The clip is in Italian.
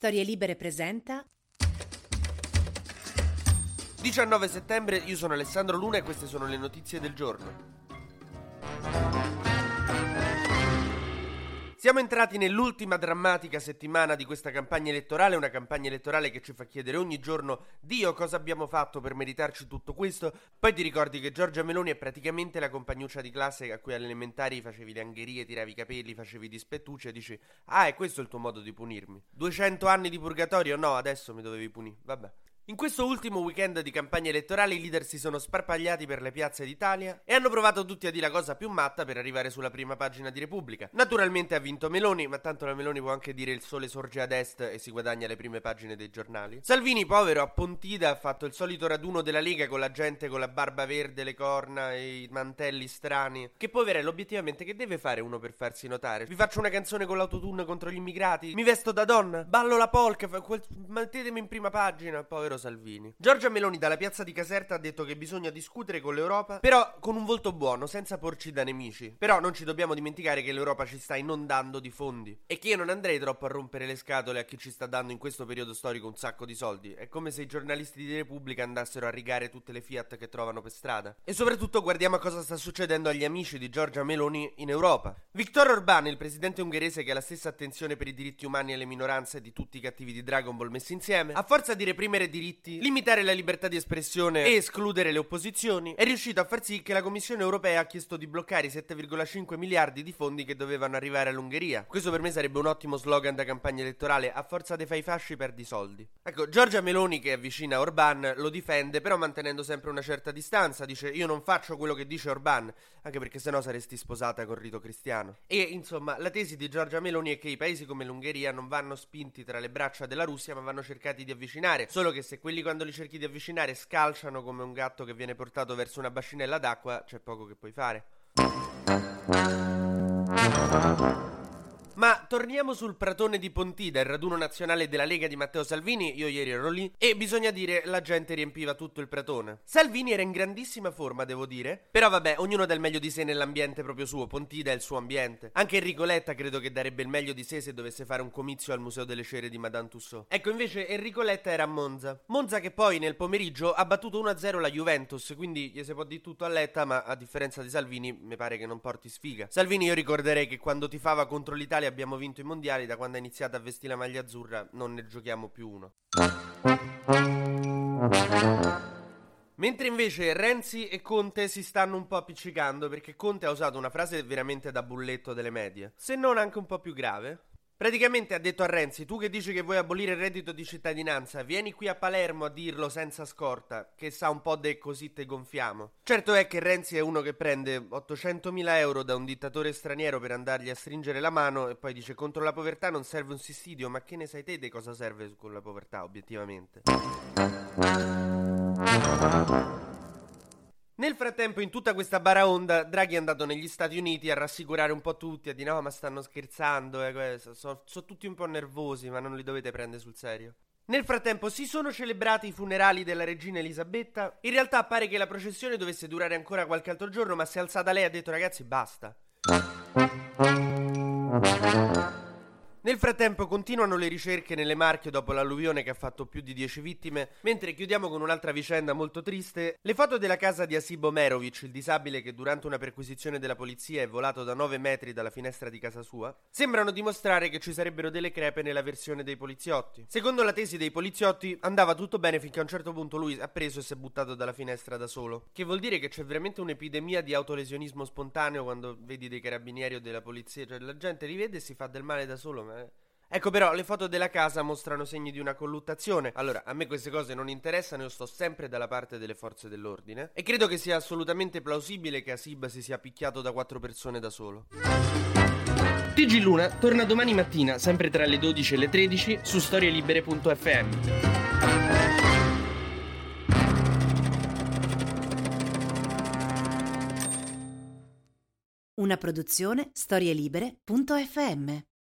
Storie Libere presenta 19 settembre, io sono Alessandro Luna e queste sono le notizie del giorno. Siamo entrati nell'ultima drammatica settimana di questa campagna elettorale, una campagna elettorale che ci fa chiedere ogni giorno Dio cosa abbiamo fatto per meritarci tutto questo. Poi ti ricordi che Giorgia Meloni è praticamente la compagnuccia di classe a cui alle elementari facevi le angherie, tiravi i capelli, facevi dispettucce e dici Ah, è questo il tuo modo di punirmi. 200 anni di purgatorio? No, adesso mi dovevi punire. Vabbè. In questo ultimo weekend di campagna elettorale i leader si sono sparpagliati per le piazze d'Italia e hanno provato tutti a dire la cosa più matta per arrivare sulla prima pagina di Repubblica. Naturalmente ha vinto Meloni, ma tanto la Meloni può anche dire il sole sorge ad est e si guadagna le prime pagine dei giornali. Salvini, povero, a Pontida ha fatto il solito raduno della Lega con la gente con la barba verde, le corna e i mantelli strani. Che poverello, obiettivamente, che deve fare uno per farsi notare? Vi faccio una canzone con l'autotune contro gli immigrati? Mi vesto da donna? Ballo la polka? Quel... Mettetemi in prima pagina, povero Salvini. Giorgia Meloni dalla piazza di Caserta ha detto che bisogna discutere con l'Europa, però con un volto buono, senza porci da nemici. Però non ci dobbiamo dimenticare che l'Europa ci sta inondando di fondi e che io non andrei troppo a rompere le scatole a chi ci sta dando in questo periodo storico un sacco di soldi. È come se i giornalisti di Repubblica andassero a rigare tutte le Fiat che trovano per strada. E soprattutto guardiamo a cosa sta succedendo agli amici di Giorgia Meloni in Europa. Viktor Orbán, il presidente ungherese che ha la stessa attenzione per i diritti umani e le minoranze di tutti i cattivi di Dragon Ball messi insieme, a forza di reprimere diritti limitare la libertà di espressione e escludere le opposizioni, è riuscito a far sì che la Commissione europea ha chiesto di bloccare i 7,5 miliardi di fondi che dovevano arrivare all'Ungheria. Questo per me sarebbe un ottimo slogan da campagna elettorale, a forza dei fai fasci perdi soldi. Ecco, Giorgia Meloni che è vicina a Orban lo difende, però mantenendo sempre una certa distanza, dice io non faccio quello che dice Orban, anche perché sennò saresti sposata col rito cristiano. E insomma, la tesi di Giorgia Meloni è che i paesi come l'Ungheria non vanno spinti tra le braccia della Russia, ma vanno cercati di avvicinare, solo che se quelli quando li cerchi di avvicinare scalciano come un gatto che viene portato verso una bacinella d'acqua, c'è poco che puoi fare. Ma torniamo sul pratone di Pontida, il raduno nazionale della Lega di Matteo Salvini. Io ieri ero lì e bisogna dire la gente riempiva tutto il pratone. Salvini era in grandissima forma, devo dire. Però vabbè, ognuno dà il meglio di sé nell'ambiente proprio suo. Pontida è il suo ambiente. Anche Enrico Letta credo che darebbe il meglio di sé se dovesse fare un comizio al Museo delle Cere di Madame Tussauds. Ecco, invece Enrico Letta era a Monza. Monza che poi nel pomeriggio ha battuto 1-0 la Juventus, quindi gli si può dire tutto a Letta, ma a differenza di Salvini mi pare che non porti sfiga. Salvini io ricorderei che quando tifava contro l'Italia abbiamo vinto i mondiali, da quando ha iniziato a vestire la maglia azzurra non ne giochiamo più uno. Mentre invece Renzi e Conte si stanno un po' appiccicando perché Conte ha usato una frase veramente da bulletto delle medie, se non anche un po' più grave. Praticamente ha detto a Renzi, tu che dici che vuoi abolire il reddito di cittadinanza, vieni qui a Palermo a dirlo senza scorta, che sa un po' de così te gonfiamo. Certo è che Renzi è uno che prende 800.000 euro da un dittatore straniero per andargli a stringere la mano e poi dice contro la povertà non serve un sussidio, ma che ne sai te di cosa serve con la povertà, obiettivamente? Nel frattempo, in tutta questa baraonda, Draghi è andato negli Stati Uniti a rassicurare un po' tutti, a dire no, ma stanno scherzando, eh, sono so tutti un po' nervosi, ma non li dovete prendere sul serio. Nel frattempo si sono celebrati i funerali della regina Elisabetta. In realtà pare che la processione dovesse durare ancora qualche altro giorno, ma si è alzata lei e ha detto ragazzi basta. Nel frattempo continuano le ricerche nelle Marche dopo l'alluvione che ha fatto più di 10 vittime, mentre chiudiamo con un'altra vicenda molto triste. Le foto della casa di Asibo Merovic, il disabile che durante una perquisizione della polizia è volato da 9 metri dalla finestra di casa sua, sembrano dimostrare che ci sarebbero delle crepe nella versione dei poliziotti. Secondo la tesi dei poliziotti andava tutto bene finché a un certo punto lui ha preso e si è buttato dalla finestra da solo. Che vuol dire che c'è veramente un'epidemia di autolesionismo spontaneo quando vedi dei carabinieri o della polizia, cioè la gente li vede e si fa del male da solo, ma... Ecco però, le foto della casa mostrano segni di una colluttazione. Allora, a me queste cose non interessano, io sto sempre dalla parte delle forze dell'ordine. E credo che sia assolutamente plausibile che Asib si sia picchiato da quattro persone da solo. TG Luna torna domani mattina, sempre tra le 12 e le 13, su storielibere.fm. Una produzione storielibere.fm